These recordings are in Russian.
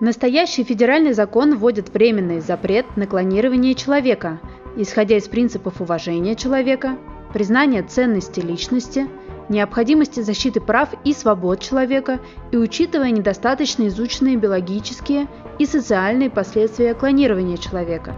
Настоящий федеральный закон вводит временный запрет на клонирование человека, исходя из принципов уважения человека, признания ценности личности, необходимости защиты прав и свобод человека и учитывая недостаточно изученные биологические и социальные последствия клонирования человека.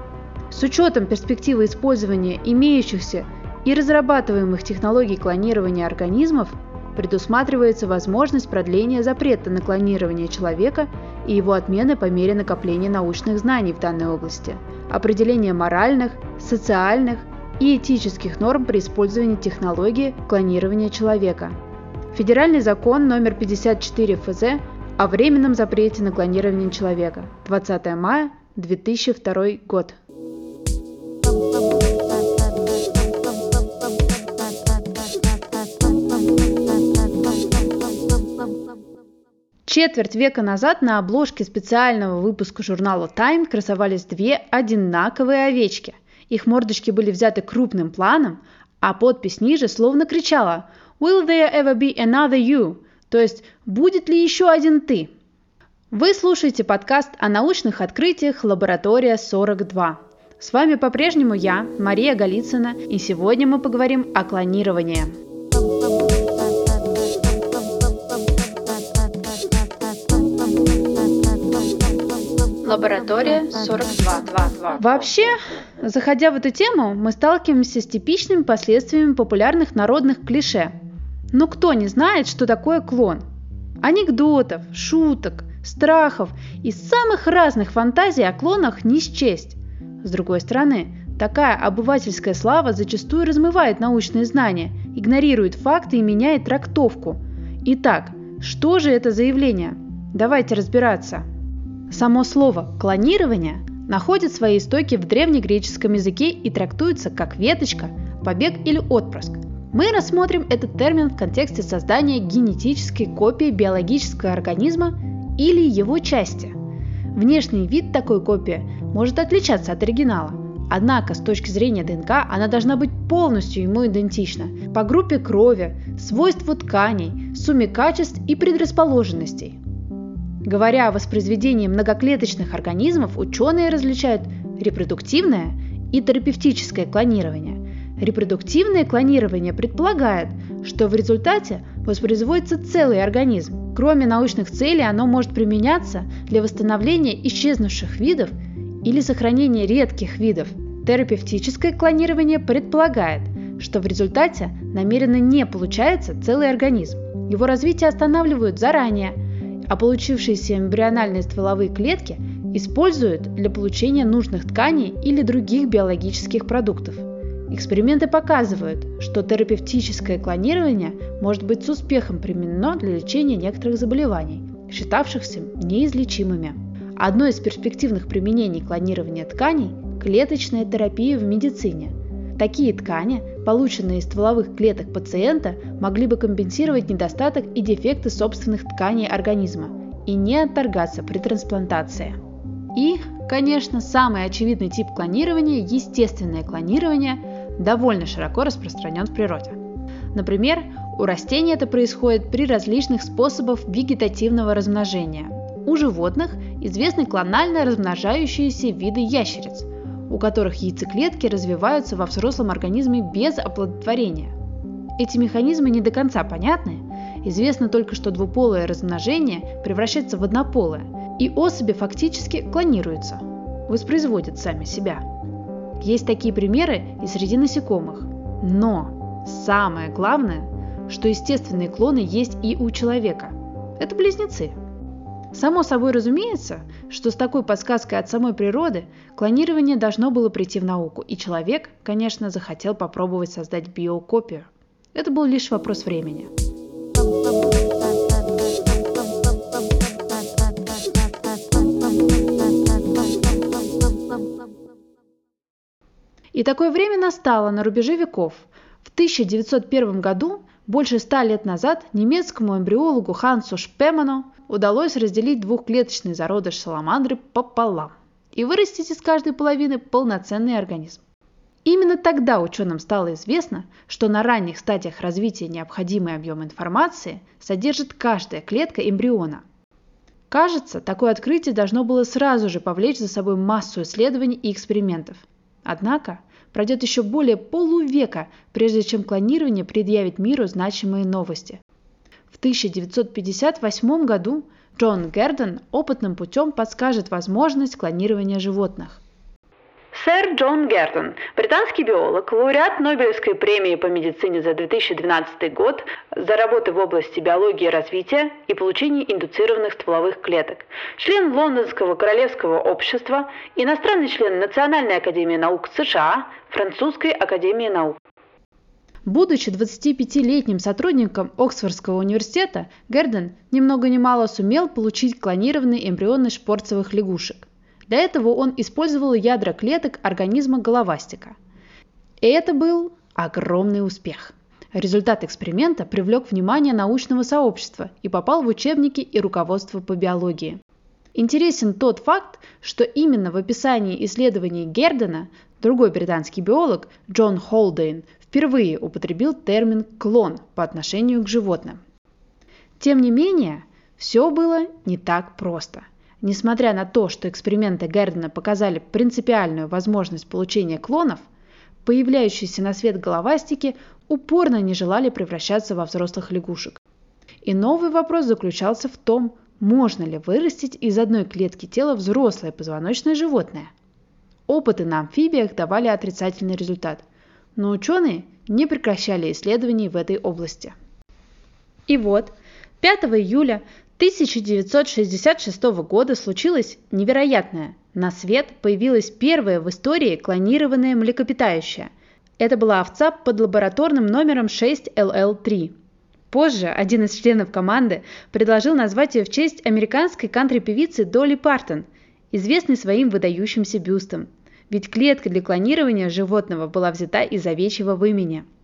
С учетом перспективы использования имеющихся и разрабатываемых технологий клонирования организмов предусматривается возможность продления запрета на клонирование человека и его отмены по мере накопления научных знаний в данной области, определение моральных, социальных и этических норм при использовании технологии клонирования человека. Федеральный закон номер 54 ФЗ о временном запрете на клонирование человека. 20 мая 2002 год. Четверть века назад на обложке специального выпуска журнала Time красовались две одинаковые овечки. Их мордочки были взяты крупным планом, а подпись ниже словно кричала «Will there ever be another you?» То есть «Будет ли еще один ты?» Вы слушаете подкаст о научных открытиях «Лаборатория 42». С вами по-прежнему я, Мария Голицына, и сегодня мы поговорим о клонировании. Лаборатория 42. Вообще, заходя в эту тему, мы сталкиваемся с типичными последствиями популярных народных клише. Но кто не знает, что такое клон? Анекдотов, шуток, страхов и самых разных фантазий о клонах не счесть. С другой стороны, такая обывательская слава зачастую размывает научные знания, игнорирует факты и меняет трактовку. Итак, что же это за явление? Давайте разбираться. Само слово «клонирование» находит свои истоки в древнегреческом языке и трактуется как веточка, побег или отпрыск. Мы рассмотрим этот термин в контексте создания генетической копии биологического организма или его части. Внешний вид такой копии может отличаться от оригинала, Однако, с точки зрения ДНК, она должна быть полностью ему идентична по группе крови, свойству тканей, сумме качеств и предрасположенностей. Говоря о воспроизведении многоклеточных организмов, ученые различают репродуктивное и терапевтическое клонирование. Репродуктивное клонирование предполагает, что в результате воспроизводится целый организм. Кроме научных целей, оно может применяться для восстановления исчезнувших видов или сохранения редких видов. Терапевтическое клонирование предполагает, что в результате намеренно не получается целый организм. Его развитие останавливают заранее – а получившиеся эмбриональные стволовые клетки используют для получения нужных тканей или других биологических продуктов. Эксперименты показывают, что терапевтическое клонирование может быть с успехом применено для лечения некоторых заболеваний, считавшихся неизлечимыми. Одно из перспективных применений клонирования тканей – клеточная терапия в медицине – Такие ткани, полученные из стволовых клеток пациента, могли бы компенсировать недостаток и дефекты собственных тканей организма и не отторгаться при трансплантации. И, конечно, самый очевидный тип клонирования – естественное клонирование – довольно широко распространен в природе. Например, у растений это происходит при различных способах вегетативного размножения. У животных известны клонально размножающиеся виды ящериц – у которых яйцеклетки развиваются во взрослом организме без оплодотворения. Эти механизмы не до конца понятны. Известно только, что двуполое размножение превращается в однополое, и особи фактически клонируются, воспроизводят сами себя. Есть такие примеры и среди насекомых. Но самое главное, что естественные клоны есть и у человека. Это близнецы – Само собой разумеется, что с такой подсказкой от самой природы клонирование должно было прийти в науку, и человек, конечно, захотел попробовать создать биокопию. Это был лишь вопрос времени. И такое время настало на рубеже веков. В 1901 году, больше ста лет назад, немецкому эмбриологу Хансу Шпеману удалось разделить двухклеточный зародыш саламандры пополам и вырастить из каждой половины полноценный организм. Именно тогда ученым стало известно, что на ранних стадиях развития необходимый объем информации содержит каждая клетка эмбриона. Кажется, такое открытие должно было сразу же повлечь за собой массу исследований и экспериментов. Однако пройдет еще более полувека, прежде чем клонирование предъявит миру значимые новости. В 1958 году Джон Герден опытным путем подскажет возможность клонирования животных. Сэр Джон Гертон, британский биолог, лауреат Нобелевской премии по медицине за 2012 год за работы в области биологии развития и получения индуцированных стволовых клеток, член Лондонского королевского общества, иностранный член Национальной академии наук США, Французской академии наук. Будучи 25-летним сотрудником Оксфордского университета, Герден ни много ни мало сумел получить клонированные эмбрионы шпорцевых лягушек. Для этого он использовал ядра клеток организма головастика. И это был огромный успех. Результат эксперимента привлек внимание научного сообщества и попал в учебники и руководство по биологии. Интересен тот факт, что именно в описании исследований Гердена другой британский биолог Джон Холдейн впервые употребил термин «клон» по отношению к животным. Тем не менее, все было не так просто. Несмотря на то, что эксперименты Гердена показали принципиальную возможность получения клонов, появляющиеся на свет головастики упорно не желали превращаться во взрослых лягушек. И новый вопрос заключался в том, можно ли вырастить из одной клетки тела взрослое позвоночное животное. Опыты на амфибиях давали отрицательный результат, но ученые не прекращали исследований в этой области. И вот, 5 июля 1966 года случилось невероятное. На свет появилась первая в истории клонированная млекопитающая. Это была овца под лабораторным номером 6LL3. Позже один из членов команды предложил назвать ее в честь американской кантри-певицы Долли Партон, известной своим выдающимся бюстом. Ведь клетка для клонирования животного была взята из овечьего вымени –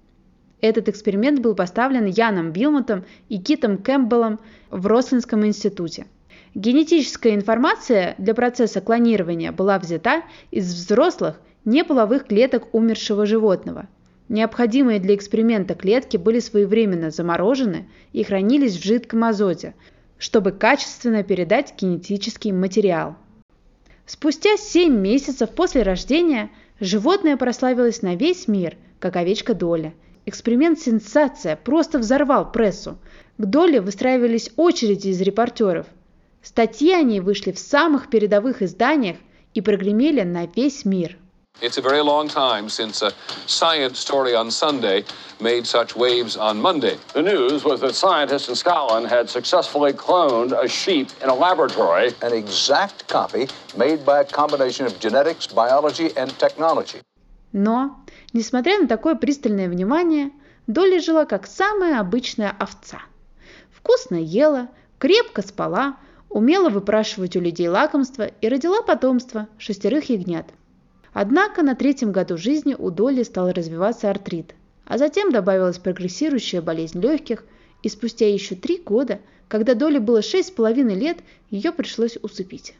этот эксперимент был поставлен Яном Билмотом и Китом Кэмпбеллом в Рослинском институте. Генетическая информация для процесса клонирования была взята из взрослых неполовых клеток умершего животного. Необходимые для эксперимента клетки были своевременно заморожены и хранились в жидком азоте, чтобы качественно передать генетический материал. Спустя 7 месяцев после рождения животное прославилось на весь мир, как овечка Доля – Эксперимент «Сенсация» просто взорвал прессу. К доле выстраивались очереди из репортеров. Статьи о ней вышли в самых передовых изданиях и прогремели на весь мир. It's a very long time since a science story on Sunday made such waves on Monday. The news was that scientists in Scotland had successfully cloned a sheep in a laboratory. An exact copy made by a combination of genetics, biology, and technology. Но Несмотря на такое пристальное внимание, Долли жила как самая обычная овца. Вкусно ела, крепко спала, умела выпрашивать у людей лакомства и родила потомство – шестерых ягнят. Однако на третьем году жизни у Долли стал развиваться артрит, а затем добавилась прогрессирующая болезнь легких, и спустя еще три года, когда Долли было шесть с половиной лет, ее пришлось усыпить.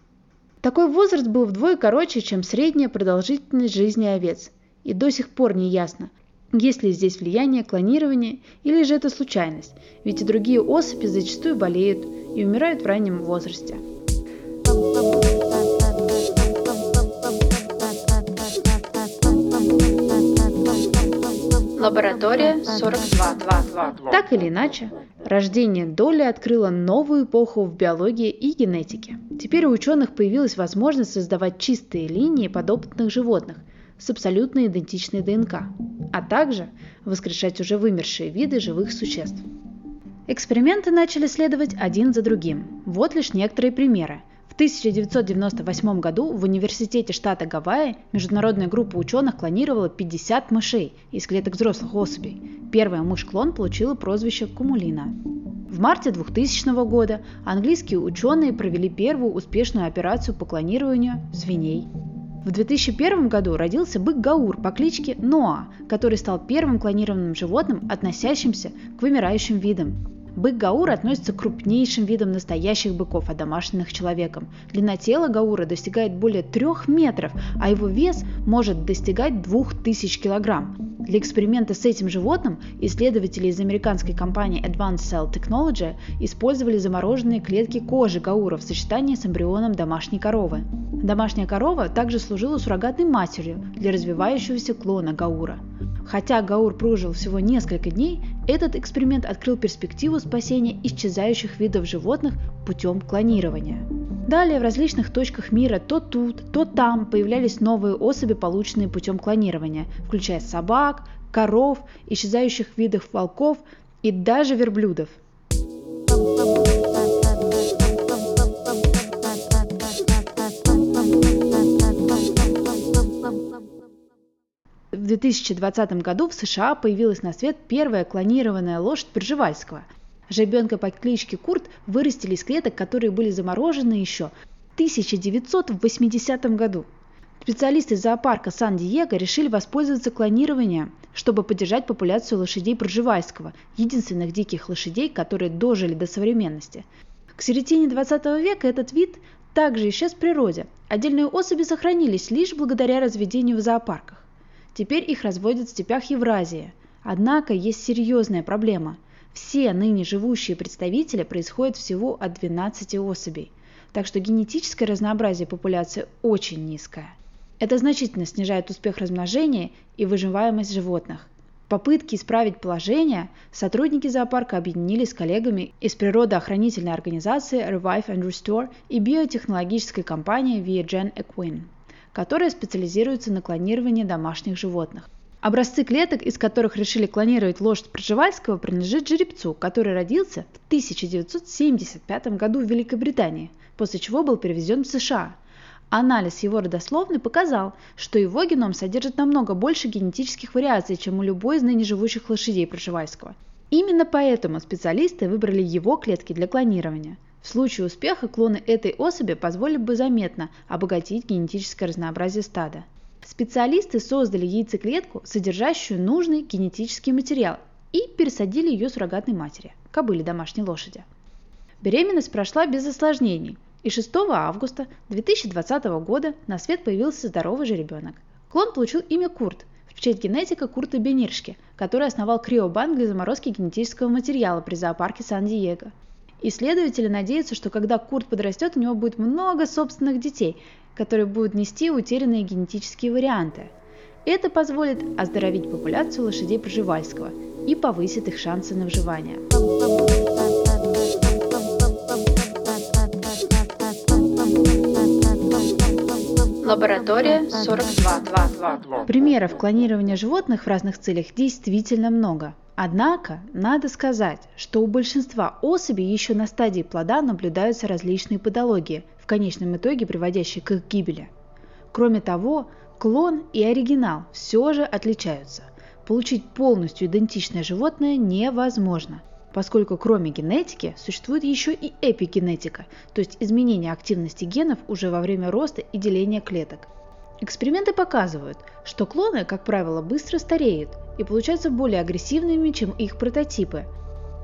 Такой возраст был вдвое короче, чем средняя продолжительность жизни овец – и до сих пор не ясно, есть ли здесь влияние клонирования или же это случайность, ведь и другие особи зачастую болеют и умирают в раннем возрасте. Лаборатория 42. Так или иначе, рождение Долли открыло новую эпоху в биологии и генетике. Теперь у ученых появилась возможность создавать чистые линии подопытных животных, с абсолютно идентичной ДНК, а также воскрешать уже вымершие виды живых существ. Эксперименты начали следовать один за другим. Вот лишь некоторые примеры. В 1998 году в университете штата Гавайи международная группа ученых клонировала 50 мышей из клеток взрослых особей. Первая мышь-клон получила прозвище Кумулина. В марте 2000 года английские ученые провели первую успешную операцию по клонированию свиней. В 2001 году родился бык Гаур по кличке Ноа, который стал первым клонированным животным, относящимся к вымирающим видам. Бык Гаура относится к крупнейшим видам настоящих быков, одомашненных человеком. Длина тела Гаура достигает более 3 метров, а его вес может достигать 2000 килограмм. Для эксперимента с этим животным исследователи из американской компании Advanced Cell Technology использовали замороженные клетки кожи Гаура в сочетании с эмбрионом домашней коровы. Домашняя корова также служила суррогатной матерью для развивающегося клона Гаура. Хотя Гаур прожил всего несколько дней, этот эксперимент открыл перспективу спасения исчезающих видов животных путем клонирования. Далее в различных точках мира то тут, то там появлялись новые особи, полученные путем клонирования, включая собак, коров, исчезающих видов волков и даже верблюдов. В 2020 году в США появилась на свет первая клонированная лошадь Пржевальского. Жебенка по кличке Курт вырастили из клеток, которые были заморожены еще в 1980 году. Специалисты зоопарка Сан-Диего решили воспользоваться клонированием, чтобы поддержать популяцию лошадей Пржевальского, единственных диких лошадей, которые дожили до современности. К середине 20 века этот вид также исчез в природе. Отдельные особи сохранились лишь благодаря разведению в зоопарках. Теперь их разводят в степях Евразии. Однако есть серьезная проблема. Все ныне живущие представители происходят всего от 12 особей. Так что генетическое разнообразие популяции очень низкое. Это значительно снижает успех размножения и выживаемость животных. Попытки исправить положение сотрудники зоопарка объединились с коллегами из природоохранительной организации Revive and Restore и биотехнологической компании Viagen Equine которая специализируется на клонировании домашних животных. Образцы клеток, из которых решили клонировать лошадь Пржевальского, принадлежит жеребцу, который родился в 1975 году в Великобритании, после чего был перевезен в США. Анализ его родословной показал, что его геном содержит намного больше генетических вариаций, чем у любой из ныне живущих лошадей Пржевальского. Именно поэтому специалисты выбрали его клетки для клонирования – в случае успеха клоны этой особи позволили бы заметно обогатить генетическое разнообразие стада. Специалисты создали яйцеклетку, содержащую нужный генетический материал, и пересадили ее суррогатной матери, кобыле домашней лошади. Беременность прошла без осложнений, и 6 августа 2020 года на свет появился здоровый же ребенок. Клон получил имя Курт, в честь генетика Курта Бениршки, который основал криобанк для заморозки генетического материала при зоопарке Сан-Диего. Исследователи надеются, что когда Курт подрастет, у него будет много собственных детей, которые будут нести утерянные генетические варианты. Это позволит оздоровить популяцию лошадей Пржевальского и повысит их шансы на выживание. Лаборатория 42. Примеров клонирования животных в разных целях действительно много. Однако, надо сказать, что у большинства особей еще на стадии плода наблюдаются различные патологии, в конечном итоге приводящие к их гибели. Кроме того, клон и оригинал все же отличаются. Получить полностью идентичное животное невозможно, поскольку кроме генетики существует еще и эпигенетика, то есть изменение активности генов уже во время роста и деления клеток. Эксперименты показывают, что клоны, как правило, быстро стареют и получаются более агрессивными, чем их прототипы.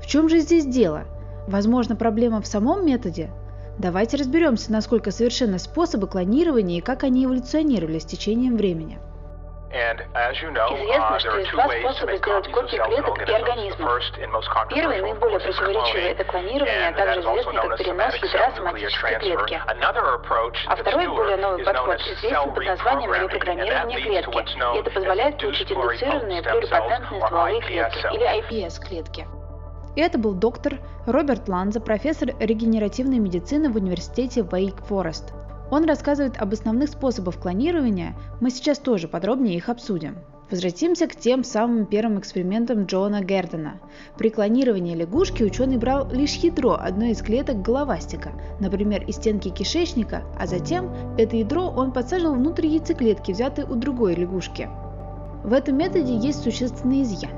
В чем же здесь дело? Возможно, проблема в самом методе? Давайте разберемся, насколько совершенны способы клонирования и как они эволюционировали с течением времени. Известно, что есть два способа сделать копии клеток и организмов. Первый, наиболее противоречивый, это клонирование, а также известный как перенос ядра соматической клетки. А второй, более новый подход, известен под названием репрограммирование клетки. И это позволяет получить индуцированные плюрипатентные стволовые клетки, или iPS-клетки. И это был доктор Роберт Ланза, профессор регенеративной медицины в университете Вейк Форест. Он рассказывает об основных способах клонирования, мы сейчас тоже подробнее их обсудим. Возвратимся к тем самым первым экспериментам Джона Гердена. При клонировании лягушки ученый брал лишь ядро одной из клеток головастика, например, из стенки кишечника, а затем это ядро он подсаживал внутрь яйцеклетки, взятой у другой лягушки. В этом методе есть существенный изъян.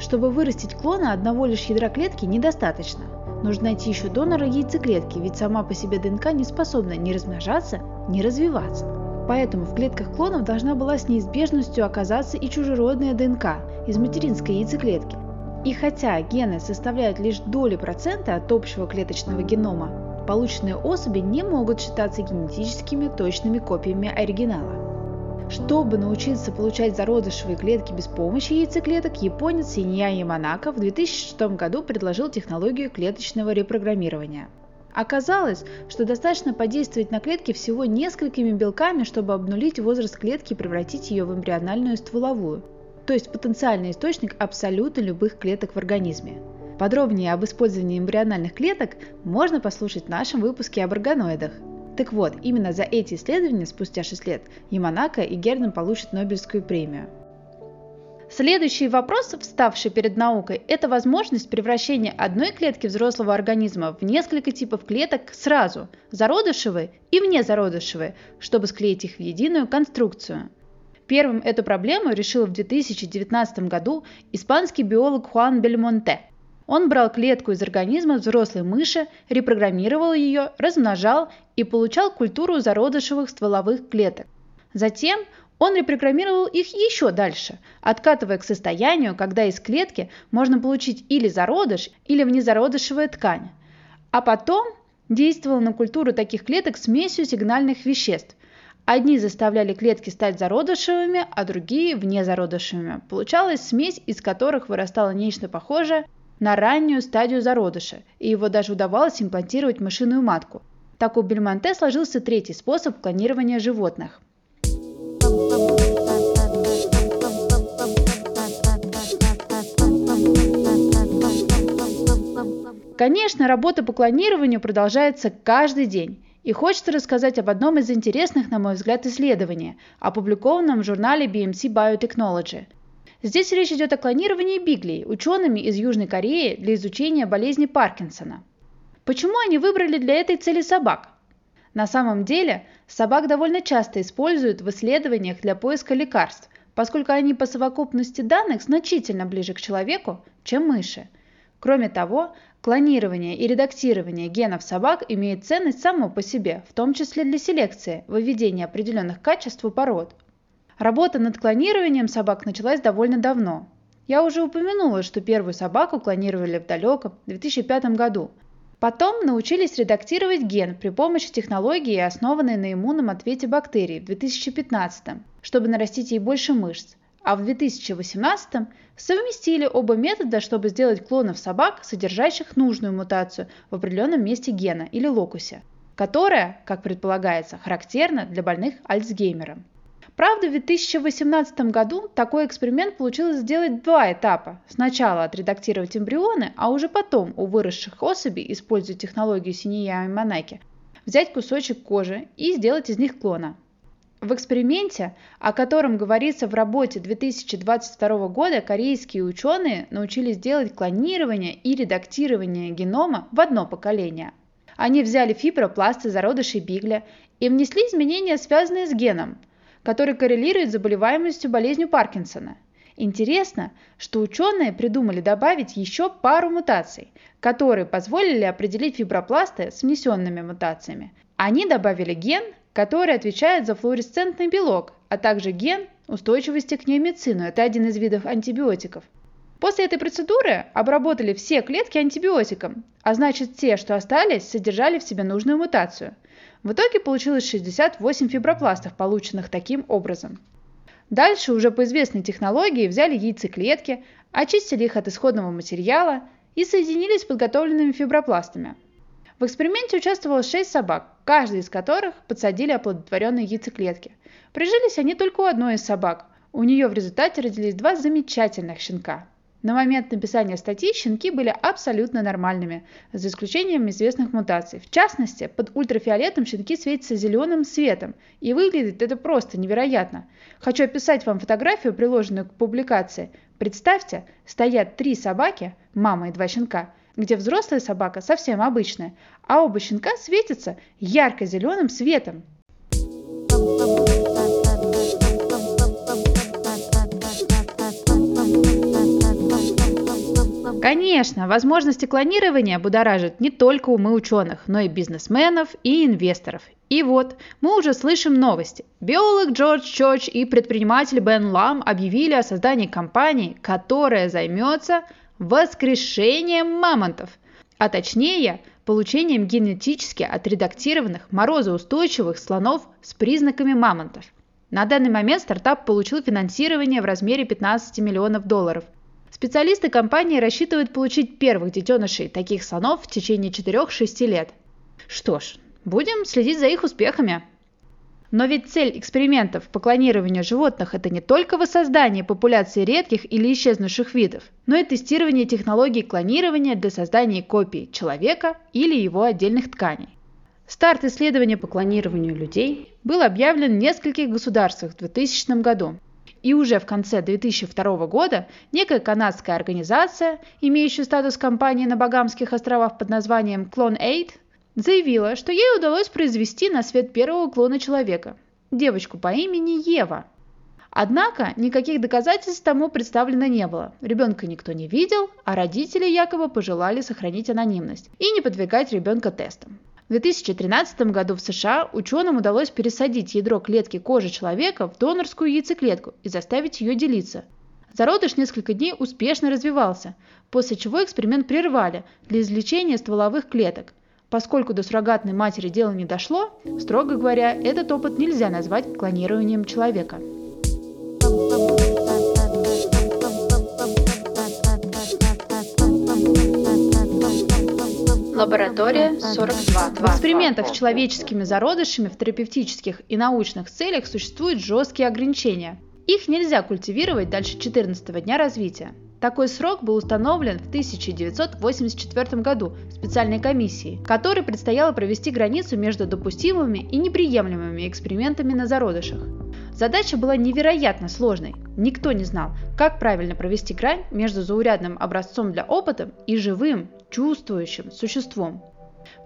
Чтобы вырастить клона одного лишь ядра клетки недостаточно – Нужно найти еще донора яйцеклетки, ведь сама по себе ДНК не способна ни размножаться, ни развиваться. Поэтому в клетках клонов должна была с неизбежностью оказаться и чужеродная ДНК из материнской яйцеклетки. И хотя гены составляют лишь доли процента от общего клеточного генома, полученные особи не могут считаться генетическими точными копиями оригинала. Чтобы научиться получать зародышевые клетки без помощи яйцеклеток, японец Синья Яманака в 2006 году предложил технологию клеточного репрограммирования. Оказалось, что достаточно подействовать на клетки всего несколькими белками, чтобы обнулить возраст клетки и превратить ее в эмбриональную стволовую, то есть потенциальный источник абсолютно любых клеток в организме. Подробнее об использовании эмбриональных клеток можно послушать в нашем выпуске об органоидах. Так вот, именно за эти исследования спустя 6 лет Яманака и Герден получат Нобелевскую премию. Следующий вопрос, вставший перед наукой, это возможность превращения одной клетки взрослого организма в несколько типов клеток сразу, зародышевые и внезародышевые, чтобы склеить их в единую конструкцию. Первым эту проблему решил в 2019 году испанский биолог Хуан Бельмонте. Он брал клетку из организма взрослой мыши, репрограммировал ее, размножал и получал культуру зародышевых стволовых клеток. Затем он репрограммировал их еще дальше, откатывая к состоянию, когда из клетки можно получить или зародыш, или внезародышевая ткань. А потом действовал на культуру таких клеток смесью сигнальных веществ, Одни заставляли клетки стать зародышевыми, а другие – внезародышевыми. Получалась смесь, из которых вырастало нечто похожее на раннюю стадию зародыша, и его даже удавалось имплантировать в мышиную матку. Так у Бельмонте сложился третий способ клонирования животных. Конечно, работа по клонированию продолжается каждый день. И хочется рассказать об одном из интересных, на мой взгляд, исследований, опубликованном в журнале BMC Biotechnology. Здесь речь идет о клонировании биглей учеными из Южной Кореи для изучения болезни Паркинсона. Почему они выбрали для этой цели собак? На самом деле, собак довольно часто используют в исследованиях для поиска лекарств, поскольку они по совокупности данных значительно ближе к человеку, чем мыши. Кроме того, Клонирование и редактирование генов собак имеет ценность само по себе, в том числе для селекции, выведения определенных качеств у пород. Работа над клонированием собак началась довольно давно. Я уже упомянула, что первую собаку клонировали в далеком 2005 году. Потом научились редактировать ген при помощи технологии, основанной на иммунном ответе бактерий в 2015, чтобы нарастить ей больше мышц, а в 2018 совместили оба метода, чтобы сделать клонов собак, содержащих нужную мутацию в определенном месте гена или локусе, которая, как предполагается, характерна для больных Альцгеймером. Правда, в 2018 году такой эксперимент получилось сделать два этапа. Сначала отредактировать эмбрионы, а уже потом у выросших особей, используя технологию Синия и Монаки, взять кусочек кожи и сделать из них клона. В эксперименте, о котором говорится в работе 2022 года, корейские ученые научились делать клонирование и редактирование генома в одно поколение. Они взяли фибропласты зародышей Бигля и внесли изменения, связанные с геном, который коррелирует с заболеваемостью болезнью Паркинсона. Интересно, что ученые придумали добавить еще пару мутаций, которые позволили определить фибропласты с внесенными мутациями. Они добавили ген, который отвечает за флуоресцентный белок, а также ген устойчивости к неомицину. Это один из видов антибиотиков. После этой процедуры обработали все клетки антибиотиком, а значит те, что остались, содержали в себе нужную мутацию. В итоге получилось 68 фибропластов, полученных таким образом. Дальше уже по известной технологии взяли яйцеклетки, очистили их от исходного материала и соединили с подготовленными фибропластами – в эксперименте участвовало 6 собак, каждый из которых подсадили оплодотворенные яйцеклетки. Прижились они только у одной из собак. У нее в результате родились два замечательных щенка. На момент написания статьи щенки были абсолютно нормальными, за исключением известных мутаций. В частности, под ультрафиолетом щенки светятся зеленым светом, и выглядит это просто невероятно. Хочу описать вам фотографию, приложенную к публикации. Представьте, стоят три собаки, мама и два щенка, где взрослая собака совсем обычная, а оба щенка светятся ярко-зеленым светом. Конечно, возможности клонирования будоражат не только умы ученых, но и бизнесменов и инвесторов. И вот, мы уже слышим новости. Биолог Джордж Чорч и предприниматель Бен Лам объявили о создании компании, которая займется воскрешением мамонтов, а точнее получением генетически отредактированных морозоустойчивых слонов с признаками мамонтов. На данный момент стартап получил финансирование в размере 15 миллионов долларов. Специалисты компании рассчитывают получить первых детенышей таких слонов в течение 4-6 лет. Что ж, будем следить за их успехами. Но ведь цель экспериментов по клонированию животных – это не только воссоздание популяции редких или исчезнувших видов, но и тестирование технологий клонирования для создания копий человека или его отдельных тканей. Старт исследования по клонированию людей был объявлен в нескольких государствах в 2000 году. И уже в конце 2002 года некая канадская организация, имеющая статус компании на Багамских островах под названием Clone Aid, заявила, что ей удалось произвести на свет первого клона человека – девочку по имени Ева. Однако никаких доказательств тому представлено не было. Ребенка никто не видел, а родители якобы пожелали сохранить анонимность и не подвергать ребенка тестам. В 2013 году в США ученым удалось пересадить ядро клетки кожи человека в донорскую яйцеклетку и заставить ее делиться. Зародыш несколько дней успешно развивался, после чего эксперимент прервали для извлечения стволовых клеток, Поскольку до суррогатной матери дело не дошло, строго говоря, этот опыт нельзя назвать клонированием человека. Лаборатория 42. В экспериментах с человеческими зародышами в терапевтических и научных целях существуют жесткие ограничения. Их нельзя культивировать дальше 14 дня развития. Такой срок был установлен в 1984 году специальной комиссией, которой предстояло провести границу между допустимыми и неприемлемыми экспериментами на зародышах. Задача была невероятно сложной. Никто не знал, как правильно провести грань между заурядным образцом для опыта и живым, чувствующим существом.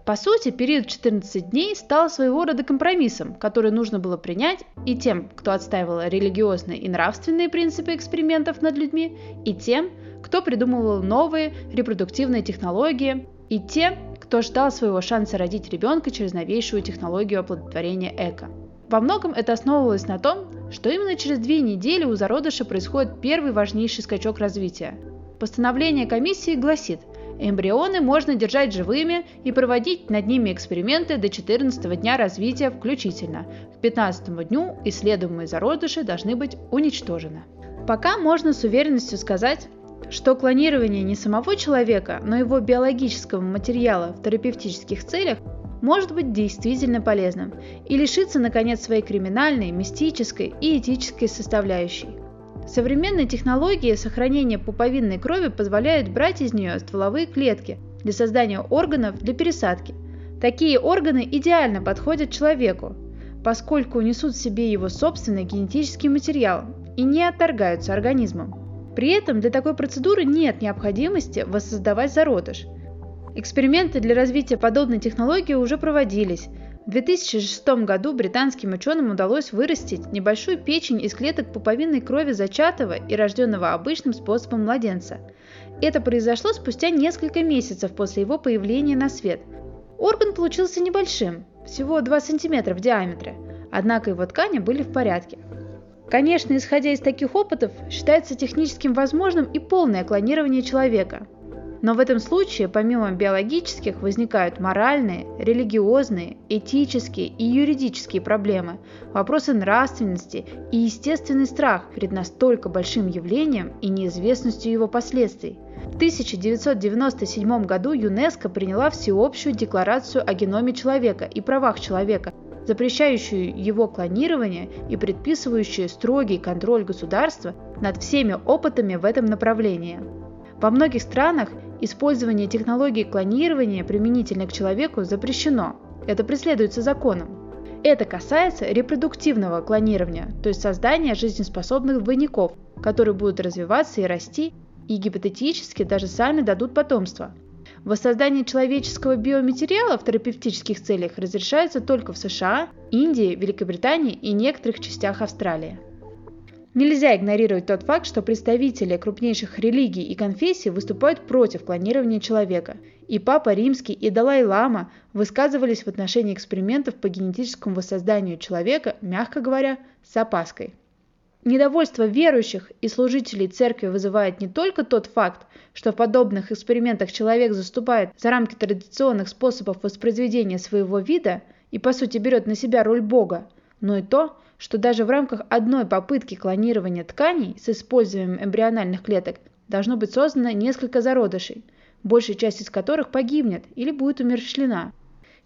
По сути, период 14 дней стал своего рода компромиссом, который нужно было принять и тем, кто отстаивал религиозные и нравственные принципы экспериментов над людьми, и тем, кто придумывал новые репродуктивные технологии, и тем, кто ждал своего шанса родить ребенка через новейшую технологию оплодотворения ЭКО. Во многом это основывалось на том, что именно через две недели у зародыша происходит первый важнейший скачок развития. Постановление комиссии гласит – Эмбрионы можно держать живыми и проводить над ними эксперименты до 14 дня развития включительно. К 15 дню исследуемые зародыши должны быть уничтожены. Пока можно с уверенностью сказать, что клонирование не самого человека, но его биологического материала в терапевтических целях может быть действительно полезным и лишиться, наконец, своей криминальной, мистической и этической составляющей. Современные технологии сохранения пуповинной крови позволяют брать из нее стволовые клетки для создания органов для пересадки. Такие органы идеально подходят человеку, поскольку несут в себе его собственный генетический материал и не отторгаются организмом. При этом для такой процедуры нет необходимости воссоздавать зародыш. Эксперименты для развития подобной технологии уже проводились, в 2006 году британским ученым удалось вырастить небольшую печень из клеток пуповинной крови зачатого и рожденного обычным способом младенца. Это произошло спустя несколько месяцев после его появления на свет. Орган получился небольшим, всего 2 см в диаметре, однако его ткани были в порядке. Конечно, исходя из таких опытов, считается техническим возможным и полное клонирование человека – но в этом случае, помимо биологических, возникают моральные, религиозные, этические и юридические проблемы, вопросы нравственности и естественный страх перед настолько большим явлением и неизвестностью его последствий. В 1997 году ЮНЕСКО приняла всеобщую декларацию о геноме человека и правах человека, запрещающую его клонирование и предписывающую строгий контроль государства над всеми опытами в этом направлении. Во многих странах Использование технологий клонирования применительно к человеку запрещено. Это преследуется законом. Это касается репродуктивного клонирования, то есть создания жизнеспособных двойников, которые будут развиваться и расти, и гипотетически даже сами дадут потомство. Воссоздание человеческого биоматериала в терапевтических целях разрешается только в США, Индии, Великобритании и некоторых частях Австралии. Нельзя игнорировать тот факт, что представители крупнейших религий и конфессий выступают против клонирования человека. И Папа Римский, и Далай-Лама высказывались в отношении экспериментов по генетическому воссозданию человека, мягко говоря, с опаской. Недовольство верующих и служителей церкви вызывает не только тот факт, что в подобных экспериментах человек заступает за рамки традиционных способов воспроизведения своего вида и по сути берет на себя роль Бога, но и то, что даже в рамках одной попытки клонирования тканей с использованием эмбриональных клеток должно быть создано несколько зародышей, большая часть из которых погибнет или будет умерщвлена.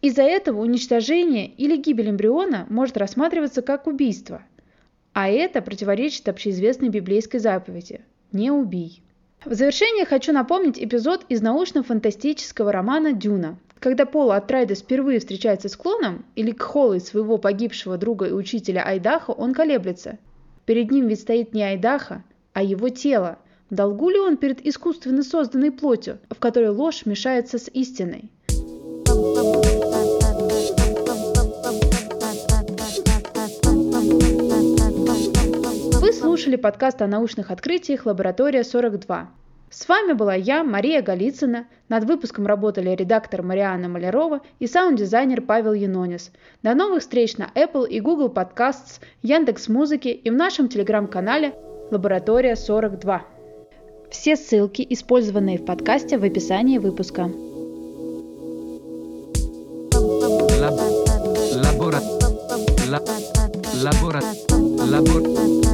Из-за этого уничтожение или гибель эмбриона может рассматриваться как убийство – а это противоречит общеизвестной библейской заповеди «Не убий». В завершение хочу напомнить эпизод из научно-фантастического романа «Дюна», когда Пол Атрайдес впервые встречается с клоном или кхолой своего погибшего друга и учителя Айдаха, он колеблется. Перед ним ведь стоит не Айдаха, а его тело. Долгу ли он перед искусственно созданной плотью, в которой ложь мешается с истиной? слушали подкаст о научных открытиях «Лаборатория 42». С вами была я, Мария Голицына. Над выпуском работали редактор Марианна Малярова и саунд-дизайнер Павел Янонис. До новых встреч на Apple и Google Podcasts, Яндекс Музыки и в нашем телеграм-канале «Лаборатория 42». Все ссылки, использованные в подкасте, в описании выпуска. Лабора...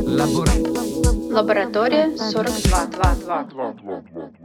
Лабора... Лаборатория 42. 2, 2.